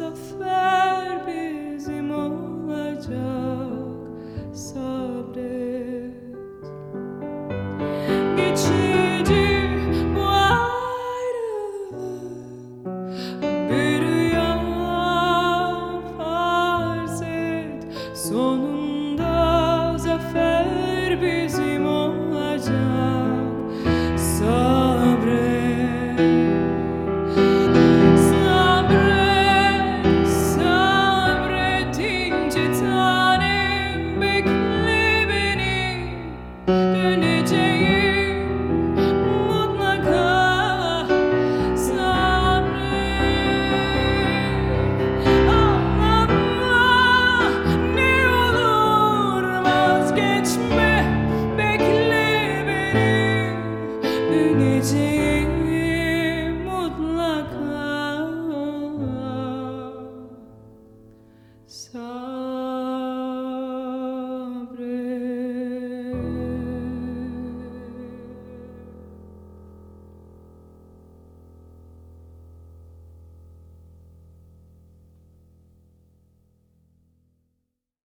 of 与你紧。